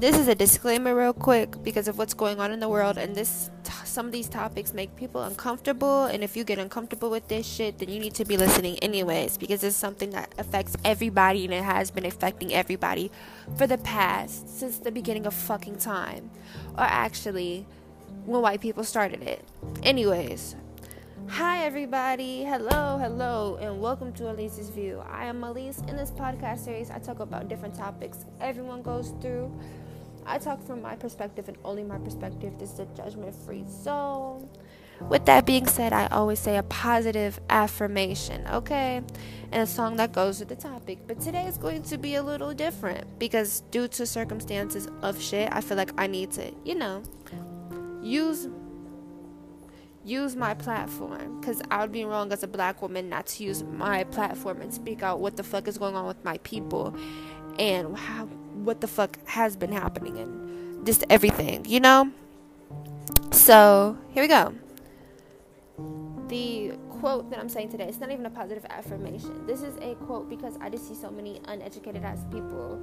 this is a disclaimer real quick because of what's going on in the world and this some of these topics make people uncomfortable and if you get uncomfortable with this shit then you need to be listening anyways because it's something that affects everybody and it has been affecting everybody for the past since the beginning of fucking time or actually when white people started it anyways Hi, everybody. Hello, hello, and welcome to Elise's View. I am Elise. In this podcast series, I talk about different topics everyone goes through. I talk from my perspective and only my perspective. This is a judgment free zone. With that being said, I always say a positive affirmation, okay? And a song that goes with the topic. But today is going to be a little different because, due to circumstances of shit, I feel like I need to, you know, use use my platform because I would be wrong as a black woman not to use my platform and speak out what the fuck is going on with my people and how what the fuck has been happening and just everything, you know? So, here we go. The quote that I'm saying today, it's not even a positive affirmation. This is a quote because I just see so many uneducated ass people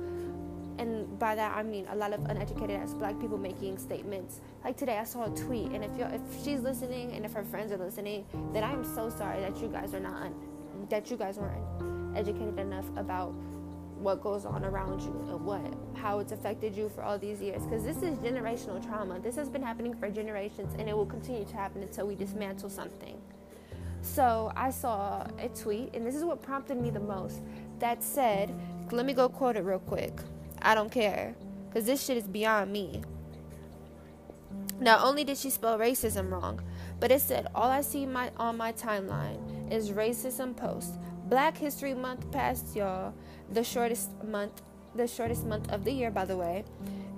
and by that I mean a lot of uneducated as black people making statements. Like today, I saw a tweet, and if you if she's listening and if her friends are listening, then I am so sorry that you guys are not un- that you guys weren't educated enough about what goes on around you and what how it's affected you for all these years because this is generational trauma this has been happening for generations and it will continue to happen until we dismantle something so i saw a tweet and this is what prompted me the most that said let me go quote it real quick I don't care. Because this shit is beyond me. Not only did she spell racism wrong, but it said all I see my, on my timeline is racism posts. Black History Month passed, y'all. The shortest month, the shortest month of the year, by the way.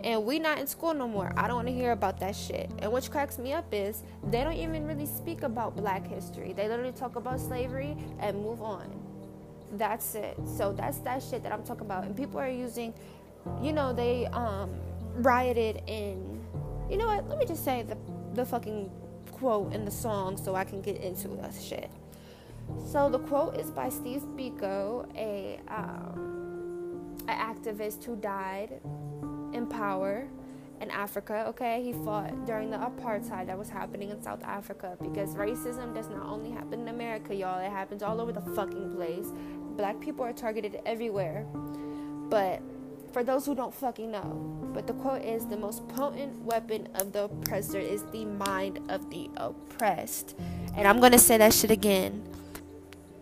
And we not in school no more. I don't want to hear about that shit. And which cracks me up is they don't even really speak about black history. They literally talk about slavery and move on. That's it. So that's that shit that I'm talking about. And people are using you know, they um, rioted in. You know what? Let me just say the the fucking quote in the song so I can get into the shit. So the quote is by Steve Biko, a um, an activist who died in power in Africa. Okay, he fought during the apartheid that was happening in South Africa because racism does not only happen in America, y'all. It happens all over the fucking place. Black people are targeted everywhere, but for those who don't fucking know. But the quote is the most potent weapon of the oppressor is the mind of the oppressed. And I'm gonna say that shit again.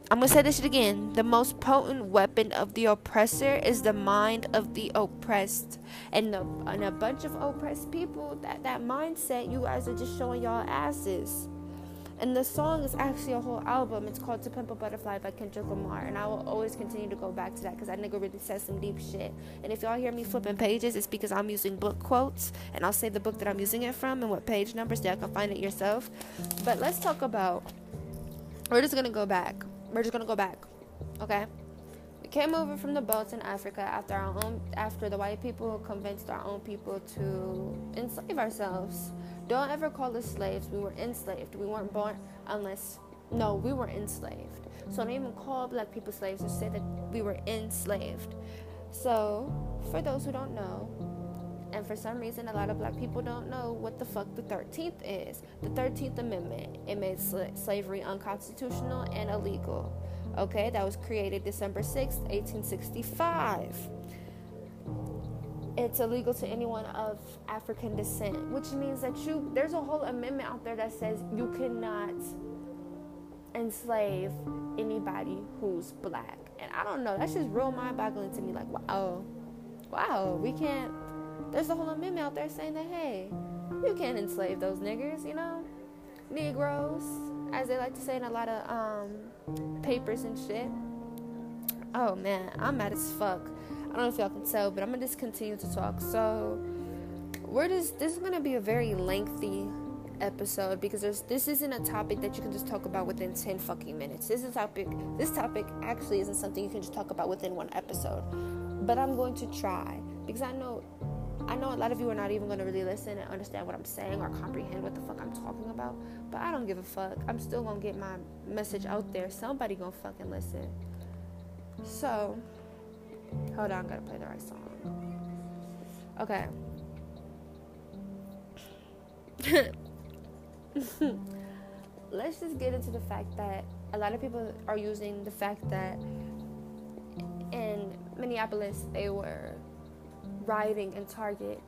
I'm gonna say this again. The most potent weapon of the oppressor is the mind of the oppressed. And, the, and a bunch of oppressed people, that, that mindset, you guys are just showing y'all asses. And the song is actually a whole album. It's called To Pimp a Butterfly by Kendrick Lamar. And I will always continue to go back to that because that nigga really says some deep shit. And if y'all hear me flipping pages, it's because I'm using book quotes. And I'll say the book that I'm using it from and what page numbers so y'all can find it yourself. But let's talk about. We're just gonna go back. We're just gonna go back. Okay? We came over from the boats in Africa after our own after the white people convinced our own people to enslave ourselves. Don't ever call us slaves. We were enslaved. We weren't born unless no, we were enslaved. So don't even call black people slaves or say that we were enslaved. So, for those who don't know, and for some reason a lot of black people don't know what the fuck the 13th is. The 13th Amendment, it made sl- slavery unconstitutional and illegal. Okay, that was created December 6th, 1865 it's illegal to anyone of African descent, which means that you there's a whole amendment out there that says you cannot enslave anybody who's black. And I don't know, that's just real mind-boggling to me. Like, wow, wow, we can't. There's a whole amendment out there saying that hey, you can't enslave those niggers, you know, Negroes, as they like to say in a lot of um, papers and shit. Oh man, I'm mad as fuck. I don't know if y'all can tell, but I'm gonna just continue to talk. So we're just this is gonna be a very lengthy episode because there's this isn't a topic that you can just talk about within 10 fucking minutes. This is topic this topic actually isn't something you can just talk about within one episode. But I'm going to try because I know I know a lot of you are not even going to really listen and understand what I'm saying or comprehend what the fuck I'm talking about, but I don't give a fuck. I'm still going to get my message out there. Somebody going to fucking listen. So, Hold on, gotta play the right song. Okay, let's just get into the fact that a lot of people are using the fact that in Minneapolis they were rioting in Target,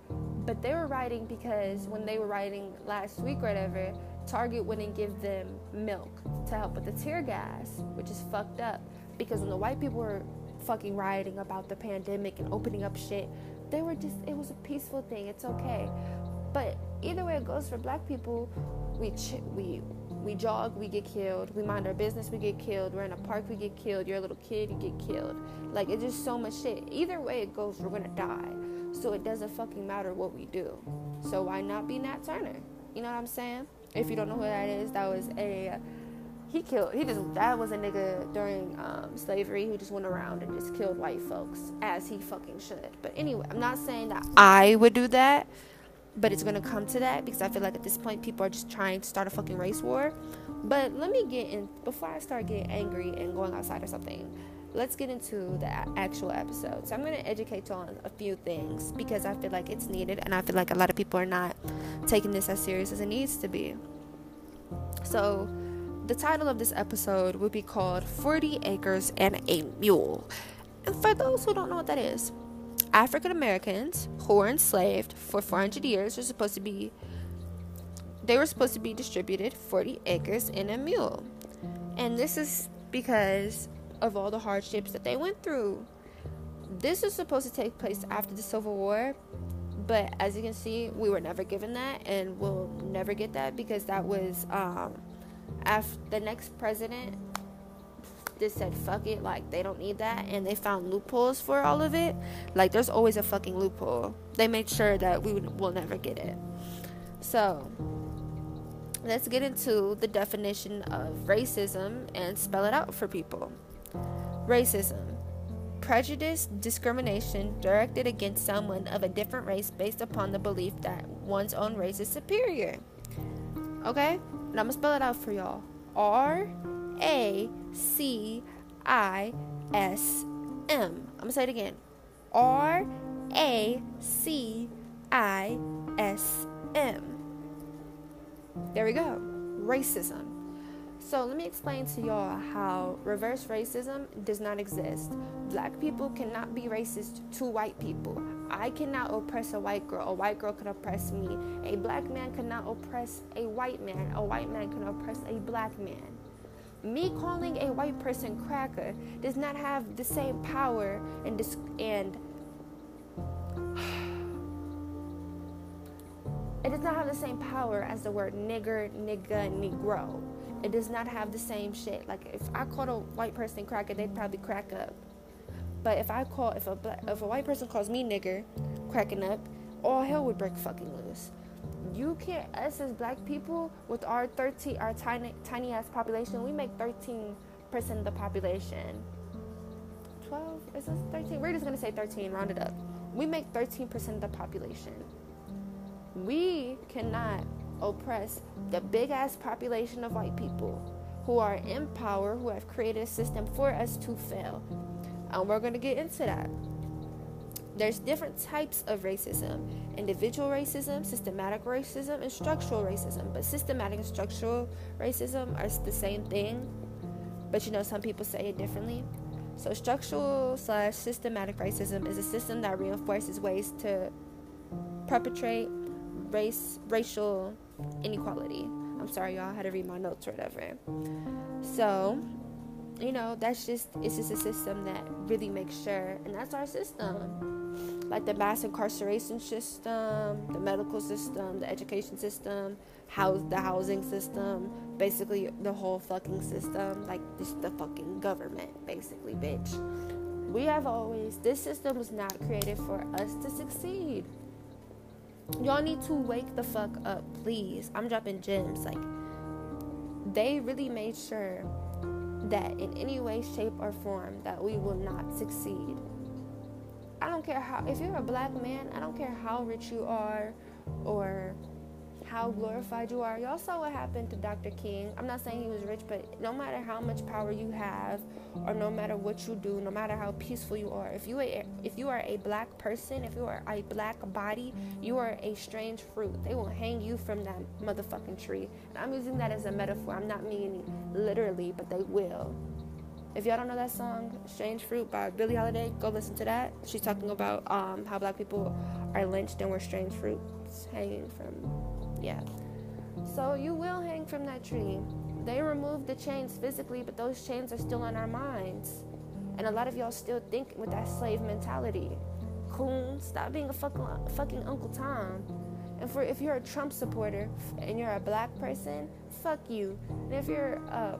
but they were rioting because when they were rioting last week or whatever, Target wouldn't give them milk to help with the tear gas, which is fucked up. Because when the white people were fucking rioting about the pandemic and opening up shit, they were just, it was a peaceful thing. It's okay. But either way it goes for black people, we, ch- we, we jog, we get killed. We mind our business, we get killed. We're in a park, we get killed. You're a little kid, you get killed. Like, it's just so much shit. Either way it goes, we're gonna die. So it doesn't fucking matter what we do. So why not be Nat Turner? You know what I'm saying? If you don't know who that is, that was a he killed he just that was a nigga during um, slavery who just went around and just killed white folks as he fucking should. But anyway, I'm not saying that I would do that, but it's gonna come to that because I feel like at this point people are just trying to start a fucking race war. But let me get in before I start getting angry and going outside or something let's get into the actual episode. So I'm going to educate you on a few things because I feel like it's needed and I feel like a lot of people are not taking this as serious as it needs to be. So the title of this episode would be called 40 Acres and a Mule. And for those who don't know what that is, African Americans who were enslaved for 400 years were supposed to be they were supposed to be distributed 40 acres and a mule. And this is because of all the hardships that they went through. This is supposed to take place after the Civil War, but as you can see, we were never given that, and we'll never get that because that was um, after the next president just said fuck it, like they don't need that, and they found loopholes for all of it. Like there's always a fucking loophole. They made sure that we will never get it. So let's get into the definition of racism and spell it out for people. Racism. Prejudice, discrimination directed against someone of a different race based upon the belief that one's own race is superior. Okay? And I'm gonna spell it out for y'all. R A C I S M. I'm gonna say it again. R A C I S M. There we go. Racism. So let me explain to y'all how reverse racism does not exist. Black people cannot be racist to white people. I cannot oppress a white girl. A white girl can oppress me. A black man cannot oppress a white man. A white man can oppress a black man. Me calling a white person cracker does not have the same power and dis- and it does not have the same power as the word nigger, nigga, negro it does not have the same shit. Like if I called a white person cracker, they'd probably crack up. But if I call if a black, if a white person calls me nigger, cracking up, all hell would break fucking loose. You can't us as black people with our 13 our tiny tiny ass population, we make 13 percent of the population. 12 is this 13? We're just gonna say 13, round it up. We make 13 percent of the population. We cannot oppress the big ass population of white people who are in power, who have created a system for us to fail. And we're going to get into that. There's different types of racism individual racism, systematic racism, and structural racism. But systematic and structural racism are the same thing, but you know, some people say it differently. So, structural slash systematic racism is a system that reinforces ways to perpetrate race, racial inequality. I'm sorry, y'all. I had to read my notes or whatever. So, you know, that's just it's just a system that really makes sure, and that's our system, like the mass incarceration system, the medical system, the education system, house the housing system, basically the whole fucking system, like just the fucking government, basically, bitch. We have always this system was not created for us to succeed y'all need to wake the fuck up, please. I'm dropping gems. Like, they really made sure that in any way, shape, or form that we will not succeed. I don't care how, if you're a black man, I don't care how rich you are or how glorified you are. Y'all saw what happened to Dr. King. I'm not saying he was rich, but no matter how much power you have, or no matter what you do, no matter how peaceful you are, if you are, if you are a black person, if you are a black body, you are a strange fruit. They will hang you from that motherfucking tree. And I'm using that as a metaphor. I'm not meaning literally, but they will. If y'all don't know that song, Strange Fruit by Billie Holiday, go listen to that. She's talking about um, how black people are lynched and we're strange fruits hanging from, yeah. So you will hang from that tree. They removed the chains physically, but those chains are still on our minds. And a lot of y'all still think with that slave mentality. Coon, stop being a fucking, fucking Uncle Tom. And for if you're a Trump supporter and you're a black person, fuck you. And if you're uh,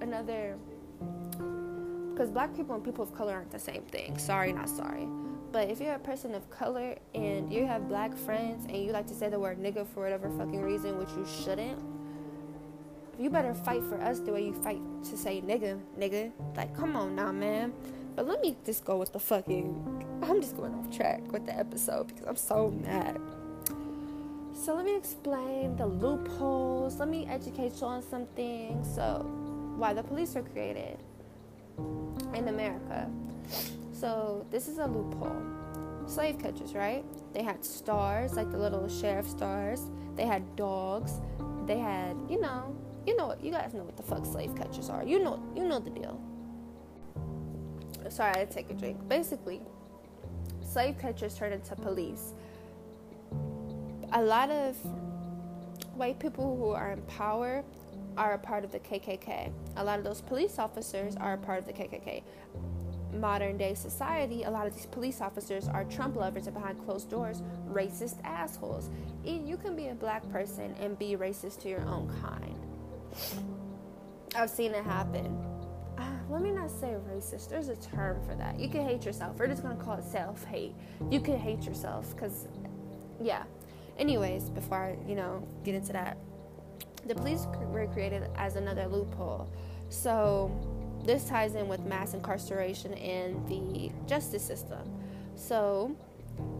another because black people and people of color aren't the same thing. Sorry, not sorry. But if you're a person of color and you have black friends and you like to say the word nigga for whatever fucking reason, which you shouldn't, you better fight for us the way you fight to say nigga, nigga. Like, come on now, man. But let me just go with the fucking. I'm just going off track with the episode because I'm so mad. So let me explain the loopholes. Let me educate you on something. So, why the police were created in America. So this is a loophole. Slave catchers, right? They had stars, like the little sheriff stars. They had dogs. They had, you know, you know, you guys know what the fuck slave catchers are. You know, you know the deal. Sorry, I had to take a drink. Basically, slave catchers turned into police. A lot of white people who are in power are a part of the KKK. A lot of those police officers are a part of the KKK. Modern day society, a lot of these police officers are Trump lovers and behind closed doors, racist assholes. You can be a black person and be racist to your own kind. I've seen it happen. Uh, let me not say racist. There's a term for that. You can hate yourself. We're just going to call it self hate. You can hate yourself because, yeah. Anyways, before I, you know, get into that, the police were created as another loophole. So this ties in with mass incarceration and the justice system. So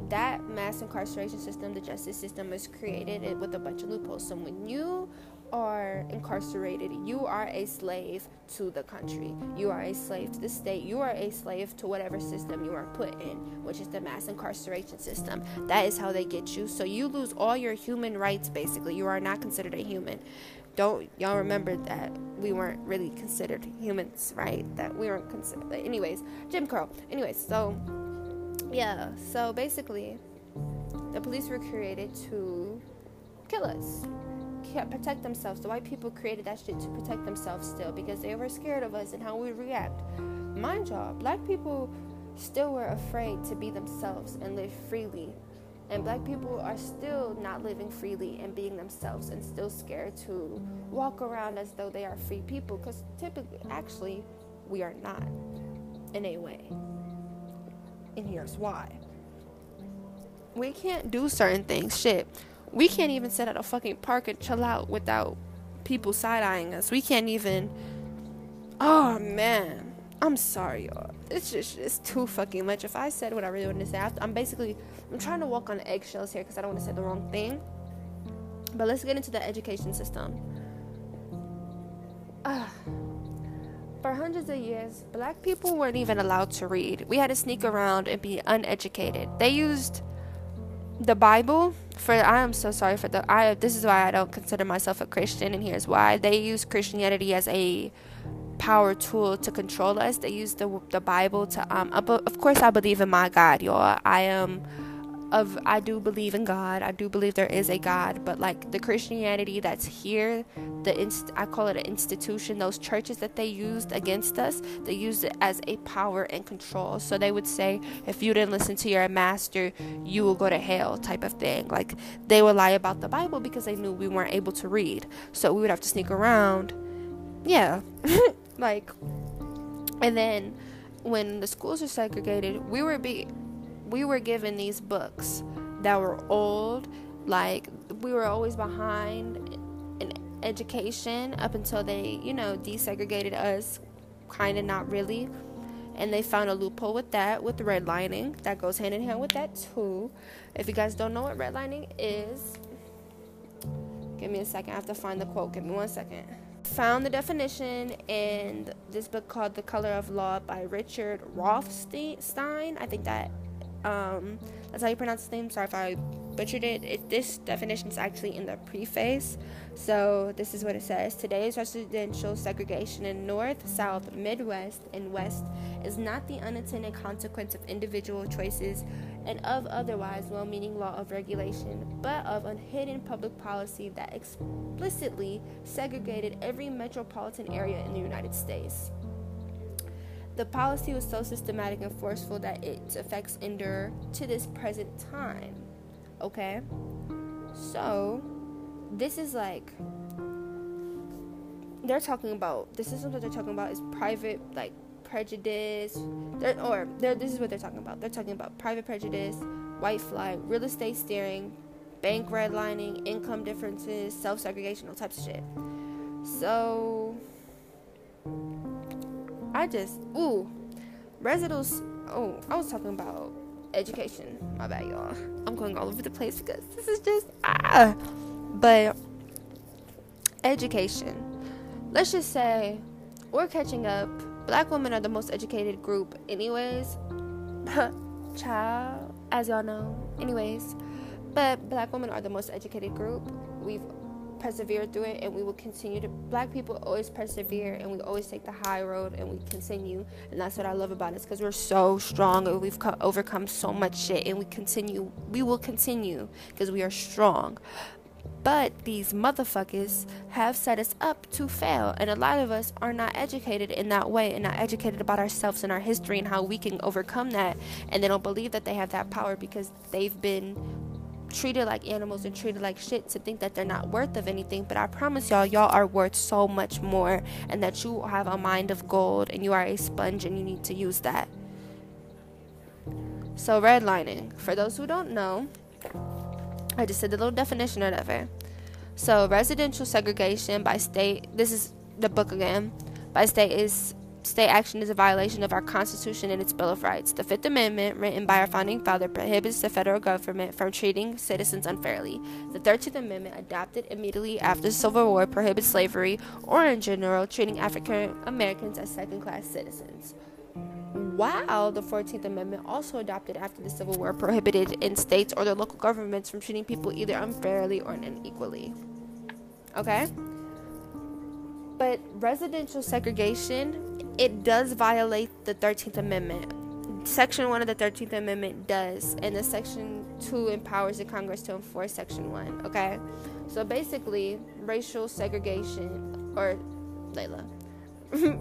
that mass incarceration system, the justice system, was created with a bunch of loopholes. So when you are incarcerated, you are a slave to the country. You are a slave to the state. You are a slave to whatever system you are put in, which is the mass incarceration system. That is how they get you. So you lose all your human rights basically. You are not considered a human. Don't y'all remember that we weren't really considered humans, right? That we weren't considered. Anyways, Jim Crow. Anyways, so yeah, so basically, the police were created to kill us protect themselves. The white people created that shit to protect themselves still because they were scared of us and how we react. Mind y'all, black people still were afraid to be themselves and live freely. And black people are still not living freely and being themselves and still scared to walk around as though they are free people because typically, actually, we are not in a way. And here's why. We can't do certain things. Shit we can't even sit at a fucking park and chill out without people side eyeing us. We can't even. Oh man, I'm sorry, y'all. It's just it's too fucking much. If I said what I really wanted to say, I'm basically I'm trying to walk on eggshells here because I don't want to say the wrong thing. But let's get into the education system. For hundreds of years, black people weren't even allowed to read. We had to sneak around and be uneducated. They used the Bible for I am so sorry for the I this is why I don't consider myself a Christian and here's why. They use Christianity as a power tool to control us. They use the the Bible to um of course I believe in my God y'all. I am of I do believe in God. I do believe there is a God, but like the Christianity that's here, the inst- I call it an institution. Those churches that they used against us, they used it as a power and control. So they would say, if you didn't listen to your master, you will go to hell, type of thing. Like they would lie about the Bible because they knew we weren't able to read, so we would have to sneak around. Yeah, like, and then when the schools are segregated, we were be we were given these books that were old, like we were always behind in education up until they, you know, desegregated us, kind of not really. And they found a loophole with that, with redlining. That goes hand in hand with that too. If you guys don't know what redlining is, Give me a second. I have to find the quote. Give me one second. Found the definition in this book called The Color of Law by Richard Rothstein. I think that um, that's how you pronounce his name. Sorry if I butchered it. it. This definition is actually in the preface. So this is what it says: Today's residential segregation in North, South, Midwest, and West is not the unintended consequence of individual choices and of otherwise well-meaning law of regulation, but of a hidden public policy that explicitly segregated every metropolitan area in the United States. The policy was so systematic and forceful that its effects endure to this present time. Okay? So, this is like they're talking about this is what they're talking about is private like prejudice they're, or they're, this is what they're talking about they're talking about private prejudice white flight real estate steering bank redlining income differences self-segregation all types of shit so I just ooh residuals. Oh, I was talking about education. My bad, y'all. I'm going all over the place because this is just ah. But education. Let's just say we're catching up. Black women are the most educated group, anyways. Child, as y'all know. Anyways, but black women are the most educated group. We've persevered through it and we will continue to black people always persevere and we always take the high road and we continue and that's what i love about us because we're so strong and we've co- overcome so much shit and we continue we will continue because we are strong. But these motherfuckers have set us up to fail and a lot of us are not educated in that way and not educated about ourselves and our history and how we can overcome that and they don't believe that they have that power because they've been treated like animals and treated like shit to think that they're not worth of anything but i promise y'all y'all are worth so much more and that you have a mind of gold and you are a sponge and you need to use that. So redlining. For those who don't know i just said the little definition of it so residential segregation by state this is the book again by state is state action is a violation of our Constitution and its Bill of Rights. The Fifth Amendment, written by our founding father, prohibits the federal government from treating citizens unfairly. The Thirteenth Amendment, adopted immediately after the Civil War, prohibits slavery or, in general, treating African Americans as second class citizens. While the 14th Amendment, also adopted after the Civil War, prohibited in states or their local governments from treating people either unfairly or unequally. Okay? But residential segregation it does violate the 13th Amendment. Section 1 of the 13th Amendment does, and the Section 2 empowers the Congress to enforce Section 1. Okay? So basically, racial segregation, or Layla,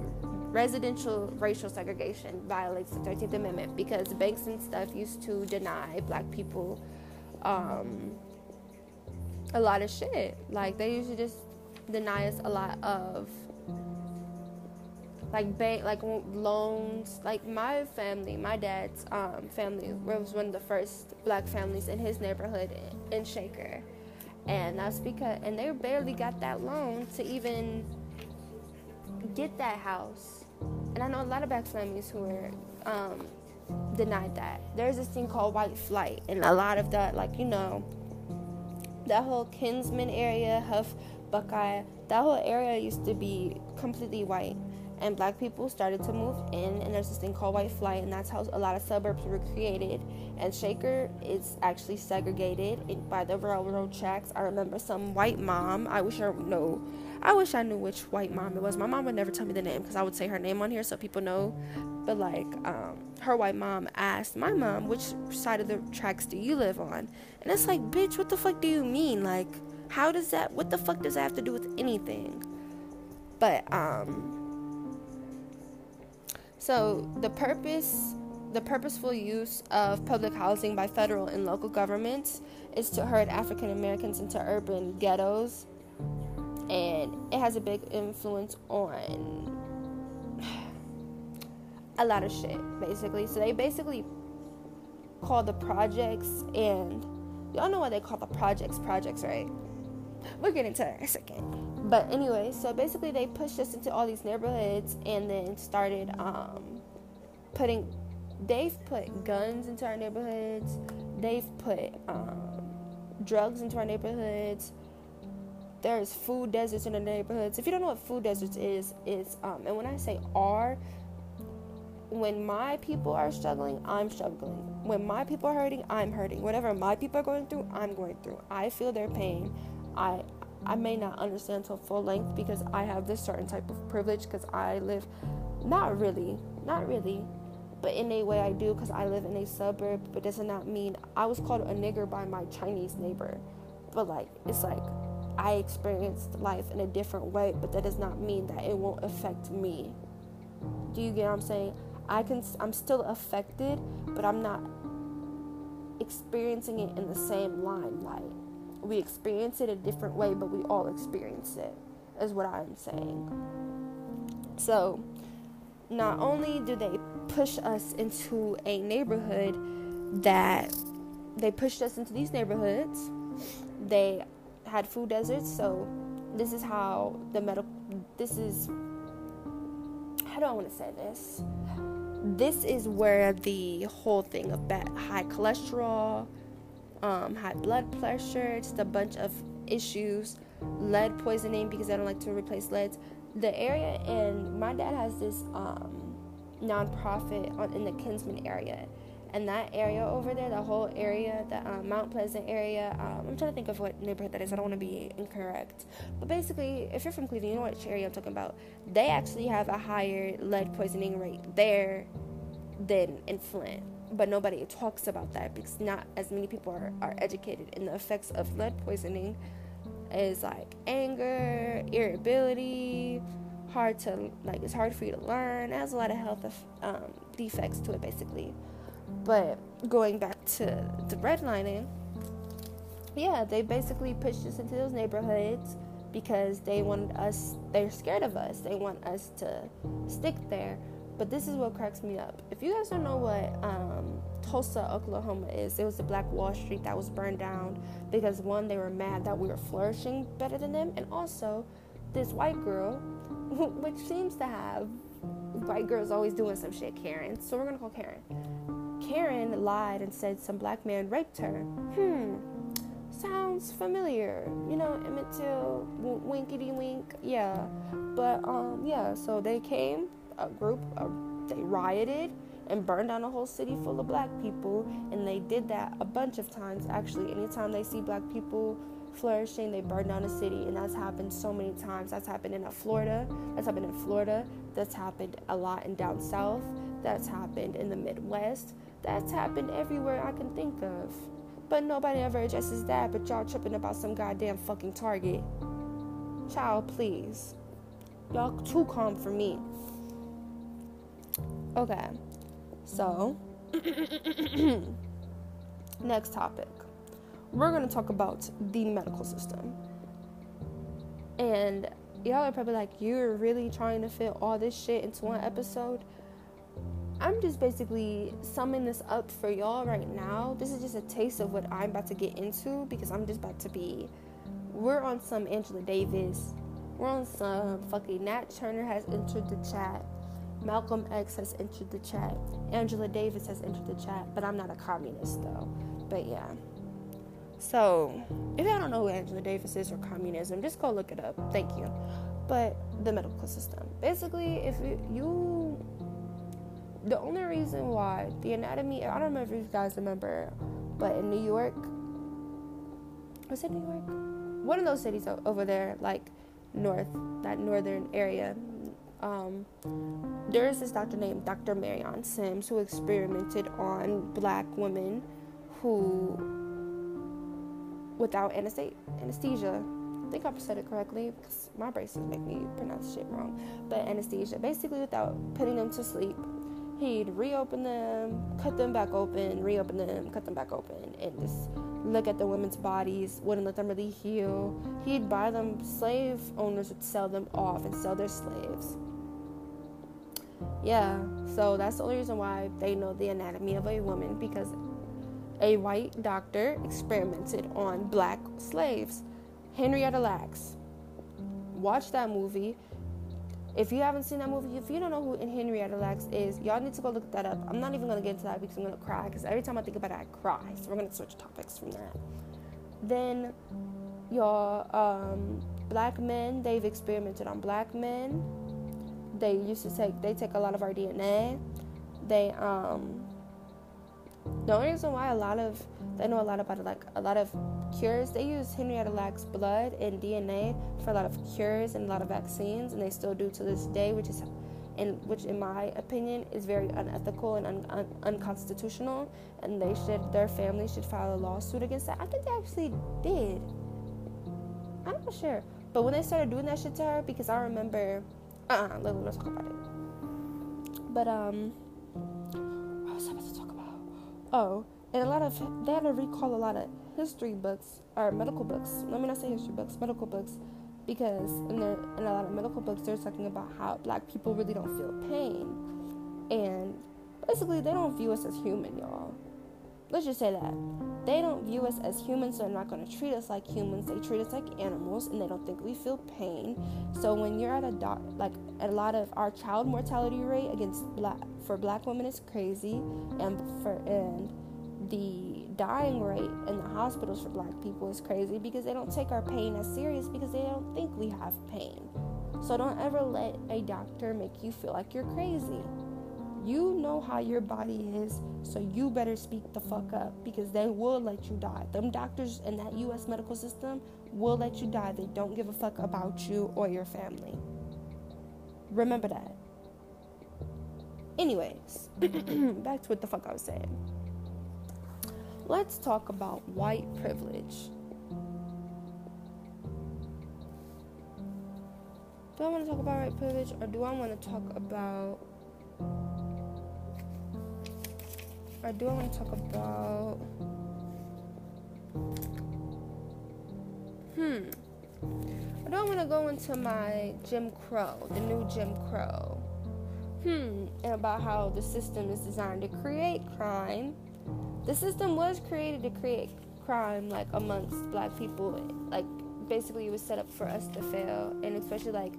residential racial segregation violates the 13th Amendment because banks and stuff used to deny black people um, a lot of shit. Like, they usually just deny us a lot of like bank like loans like my family my dad's um, family was one of the first black families in his neighborhood in shaker. And that's because and they barely got that loan to even get that house. And i know a lot of black families who were um, denied that. There's this thing called white flight and a lot of that like you know that whole kinsman area Hough buckeye that whole area used to be completely white and black people started to move in and there's this thing called white flight and that's how a lot of suburbs were created. And shaker is actually segregated by the railroad tracks. I remember some white mom i wish i know i wish i knew which white mom it was. My mom would never tell me the name because i would say her name on here so people know. But like um, her white mom asked my mom which side of the tracks do you live on? And it's like bitch what the fuck do you mean? Like how does that what the fuck does that have to do with anything? But um so the purpose the purposeful use of public housing by federal and local governments is to herd African Americans into urban ghettos and it has a big influence on a lot of shit basically. So they basically call the projects and y'all know why they call the projects projects, right? We'll get into that in a second. But anyway, so basically they pushed us into all these neighborhoods and then started um, putting. They've put guns into our neighborhoods. They've put um, drugs into our neighborhoods. there's food deserts in the neighborhoods. If you don't know what food deserts is, is um, and when I say are, when my people are struggling, I'm struggling. When my people are hurting, I'm hurting. Whatever my people are going through, I'm going through. I feel their pain. I I may not understand to full length because I have this certain type of privilege because I live not really, not really, but in a way I do because I live in a suburb, but does not mean I was called a nigger by my Chinese neighbor. But like it's like I experienced life in a different way, but that does not mean that it won't affect me. Do you get what I'm saying? I can I'm still affected, but I'm not experiencing it in the same limelight. We experience it a different way, but we all experience it. Is what I'm saying. So, not only do they push us into a neighborhood that they pushed us into these neighborhoods, they had food deserts. So, this is how the medical. This is how do I want to say this? This is where the whole thing of bad, high cholesterol, um, high blood pressure, just a bunch of issues, lead poisoning because I don't like to replace leads. The area, and my dad has this um, nonprofit on, in the Kinsman area, and that area over there, the whole area, the um, Mount Pleasant area. Um, I'm trying to think of what neighborhood that is. I don't want to be incorrect, but basically, if you're from Cleveland, you know which area I'm talking about. They actually have a higher lead poisoning rate there than in Flint, but nobody talks about that because not as many people are, are educated in the effects of lead poisoning. Is like anger, irritability, hard to like. It's hard for you to learn. It has a lot of health um, defects to it, basically. But going back to the redlining, yeah, they basically pushed us into those neighborhoods because they wanted us, they're scared of us. They want us to stick there. But this is what cracks me up. If you guys don't know what um, Tulsa, Oklahoma is, it was the Black Wall Street that was burned down because one, they were mad that we were flourishing better than them, and also this white girl, which seems to have white girls always doing some shit, Karen. So we're gonna call Karen. Karen lied and said some black man raped her. Hmm, sounds familiar. You know, Emmett Till, winkety wink. Yeah, but um, yeah. So they came, a group, uh, they rioted and burned down a whole city full of black people, and they did that a bunch of times. Actually, anytime they see black people flourishing, they burn down a city, and that's happened so many times. That's happened in Florida. That's happened in Florida. That's happened a lot in down south. That's happened in the Midwest. That's happened everywhere I can think of. But nobody ever addresses that, but y'all tripping about some goddamn fucking target. Child, please. Y'all too calm for me. Okay. So, next topic. We're going to talk about the medical system. And y'all are probably like, you're really trying to fit all this shit into one episode? I'm just basically summing this up for y'all right now. This is just a taste of what I'm about to get into because I'm just about to be. We're on some Angela Davis. We're on some fucking Nat Turner has entered the chat. Malcolm X has entered the chat. Angela Davis has entered the chat. But I'm not a communist though. But yeah. So, if y'all don't know who Angela Davis is or communism, just go look it up. Thank you. But the medical system. Basically, if you the only reason why the anatomy I don't remember if you guys remember, but in New York was it New York? One of those cities over there, like north, that northern area. Um, there is this doctor named Dr. Marion Sims who experimented on black women who, without anesthesia, I think I said it correctly because my braces make me pronounce shit wrong. But anesthesia, basically without putting them to sleep, he'd reopen them, cut them back open, reopen them, cut them back open, and just look at the women's bodies, wouldn't let them really heal. He'd buy them, slave owners would sell them off and sell their slaves. Yeah, so that's the only reason why they know the anatomy of a woman because a white doctor experimented on black slaves. Henrietta Lacks. Watch that movie. If you haven't seen that movie, if you don't know who Henrietta Lacks is, y'all need to go look that up. I'm not even gonna get into that because I'm gonna cry. Because every time I think about it, I cry. So we're gonna switch topics from that. Then y'all um, black men they've experimented on black men they used to take they take a lot of our dna they um the only reason why a lot of they know a lot about it, like a lot of cures they use henrietta lacks blood and dna for a lot of cures and a lot of vaccines and they still do to this day which is in which in my opinion is very unethical and un- un- unconstitutional and they should their family should file a lawsuit against that. I think they actually did. I'm not sure. But when they started doing that shit to her because i remember uh-uh let, let's talk about it. But um what was i about to talk about? Oh and a lot of they had to recall a lot of history books or medical books. Let me not say history books medical books. Because in, the, in a lot of medical books they're talking about how black people really don't feel pain. And basically they don't view us as human y'all let's just say that they don't view us as humans so they're not going to treat us like humans they treat us like animals and they don't think we feel pain so when you're at a doc like a lot of our child mortality rate against black for black women is crazy and for and the dying rate in the hospitals for black people is crazy because they don't take our pain as serious because they don't think we have pain. So don't ever let a doctor make you feel like you're crazy. You know how your body is, so you better speak the fuck up because they will let you die. Them doctors in that US medical system will let you die. They don't give a fuck about you or your family. Remember that. Anyways, back to what the fuck I was saying let's talk about white privilege. Do I want to talk about white privilege or do I want to talk about. Or do I want to talk about. Hmm. I don't want to go into my Jim Crow, the new Jim Crow. Hmm. And about how the system is designed to create crime the system was created to create crime like amongst black people like basically it was set up for us to fail and especially like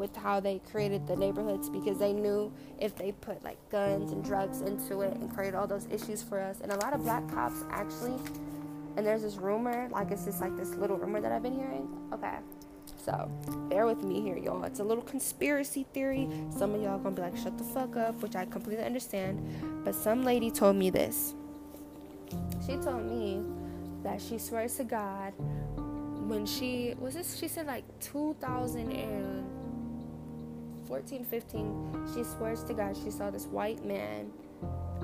with how they created the neighborhoods because they knew if they put like guns and drugs into it and created all those issues for us. And a lot of black cops actually and there's this rumor like it's just like this little rumor that i've been hearing. Okay. So bear with me here y'all. It's a little conspiracy theory. Some of y'all gonna be like shut the fuck up which i completely understand. But some lady told me this. She told me that she swears to God when she was this she said like 2014 15 she swears to God she saw this white man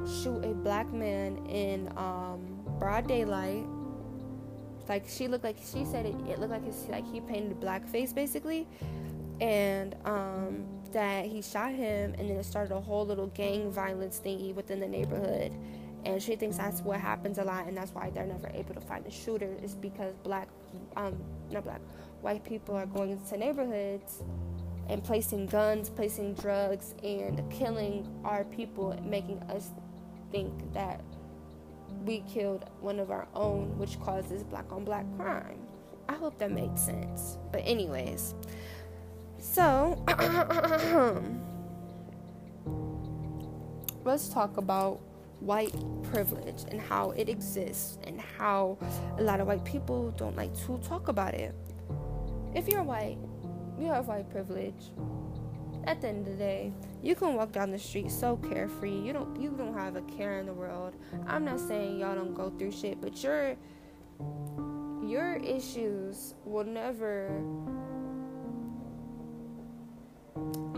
shoot a black man in um, broad daylight. Like she looked like she said it, it looked like his like he painted blackface basically. And um, that he shot him and then it started a whole little gang violence thingy within the neighborhood. And she thinks that's what happens a lot and that's why they're never able to find the shooter is because black um not black white people are going into neighborhoods and placing guns placing drugs and killing our people making us think that we killed one of our own which causes black on black crime i hope that made sense but anyways so let's talk about white privilege and how it exists and how a lot of white people don't like to talk about it. If you're white, you have white privilege. At the end of the day, you can walk down the street so carefree. You don't you don't have a care in the world. I'm not saying y'all don't go through shit, but your your issues will never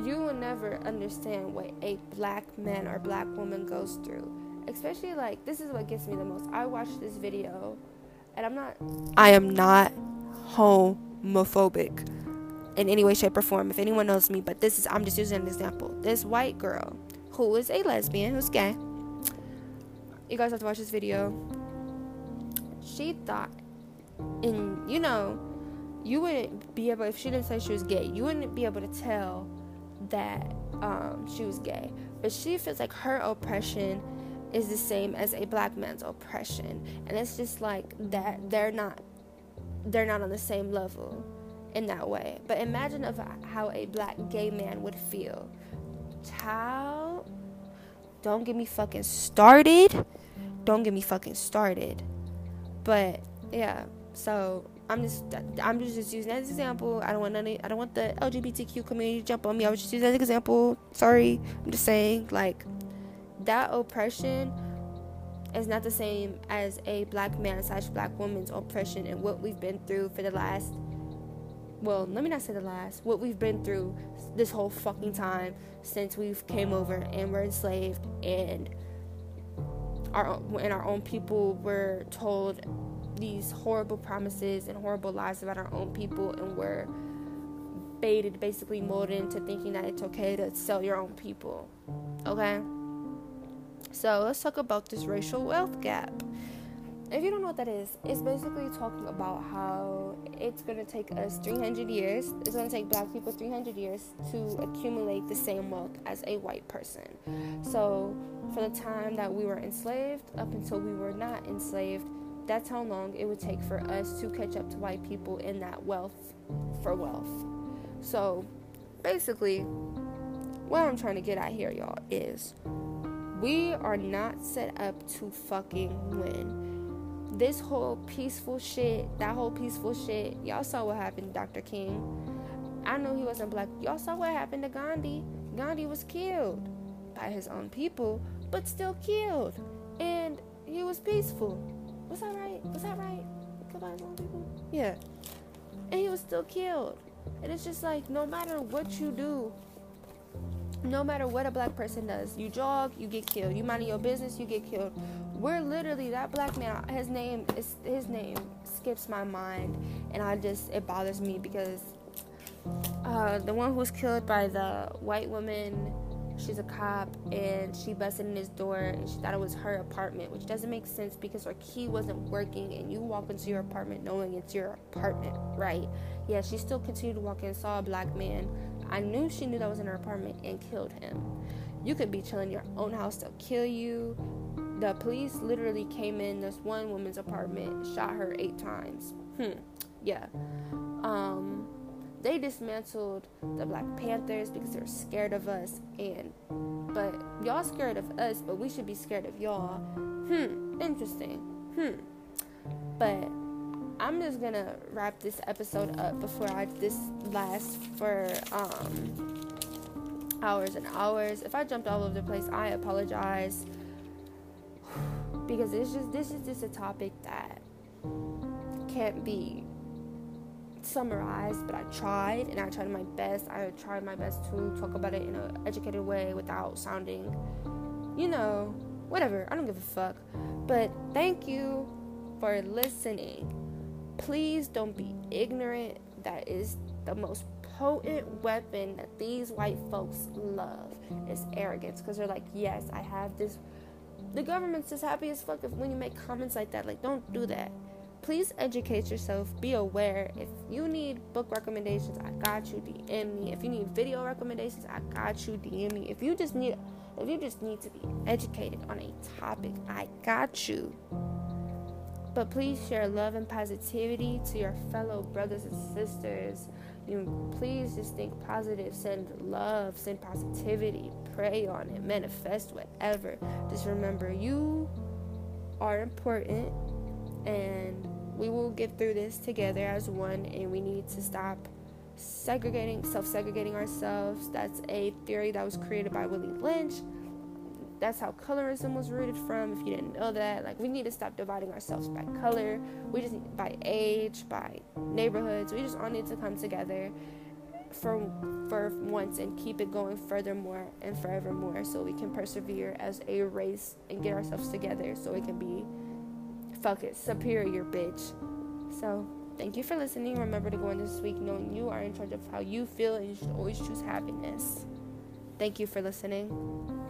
you will never understand what a black man or black woman goes through especially like this is what gets me the most. I watched this video, and I'm not. I am not homophobic in any way, shape, or form. If anyone knows me, but this is I'm just using an example. This white girl who is a lesbian, who's gay. You guys have to watch this video. She thought, and you know, you wouldn't be able if she didn't say she was gay. You wouldn't be able to tell that um, she was gay. But she feels like her oppression is the same as a black man's oppression and it's just like that they're not they're not on the same level in that way but imagine of how a black gay man would feel child don't get me fucking started don't get me fucking started but yeah so I'm just I'm just, just using that as an example. I don't want any I don't want the LGBTQ community to jump on me. I was just using that as an example. Sorry. I'm just saying like that oppression is not the same as a black man slash black woman's oppression and what we've been through for the last well let me not say the last. What we've been through this whole fucking time since we've came over and we're enslaved and our and our own people were told these horrible promises and horrible lies about our own people and we're baited basically molded into thinking that it's okay to sell your own people. Okay? So let's talk about this racial wealth gap if you don't know what that is, it's basically talking about how it's going to take us 300 years, it's going to take black people 300 years to accumulate the same wealth as a white person. So, from the time that we were enslaved up until we were not enslaved, that's how long it would take for us to catch up to white people in that wealth for wealth. So, basically, what I'm trying to get at here, y'all, is we are not set up to fucking win this whole peaceful shit, that whole peaceful shit, y'all saw what happened Dr. King. I know he wasn't black. Y'all saw what happened to Gandhi. Gandhi was killed by his own people, but still killed. And he was peaceful. Was that right? Was that right? His own people? Yeah. And he was still killed. And it's just like no matter what you do, no matter what a black person does, you jog, you get killed. You mind your business, you get killed we're literally that black man his name is his name skips my mind. And i just it bothers me because uh, the one who was killed by the white woman she's a cop and she busted in his door and she thought it was her apartment which doesn't make sense because her key wasn't working and you walk into your apartment knowing it's your apartment right? Yeah she still continued to walk in saw a black man. I knew she knew that was in her apartment and killed him. You could be chilling your own house they'll kill you the police literally came in this one woman's apartment, shot her eight times. Hmm. Yeah. Um, they dismantled the Black Panthers because they're scared of us, and but y'all scared of us, but we should be scared of y'all. Hmm. Interesting. Hmm. But I'm just gonna wrap this episode up before I this lasts for um hours and hours. If I jumped all over the place, I apologize because it's just this is just a topic that can't be summarized but i tried and i tried my best. I tried my best to talk about it in an educated way without sounding you know whatever. I don't give a fuck. But thank you for listening. Please don't be ignorant that is the most potent weapon that these white folks love is arrogance because they're like yes i have this the government's just happy as fuck if when you make comments like that. Like, don't do that. Please educate yourself. Be aware. If you need book recommendations, I got you. DM me. If you need video recommendations, I got you. DM me. If you just need, if you just need to be educated on a topic, I got you. But please share love and positivity to your fellow brothers and sisters. You know, please just think positive, send love, send positivity, pray on it, manifest whatever. Just remember you are important and we will get through this together as one and we need to stop segregating self-segregating ourselves. That's a theory that was created by Willie Lynch that's how colorism was rooted from if you didn't know that. Like we need to stop dividing ourselves by color. We just need by age by neighborhoods. We just all need to come together for for once and keep it going furthermore and forevermore so we can persevere as a race and get ourselves together so we can be fuck it superior bitch. So thank you for listening. Remember to go in this week knowing you are in charge of how you feel and you should always choose happiness. Thank you for listening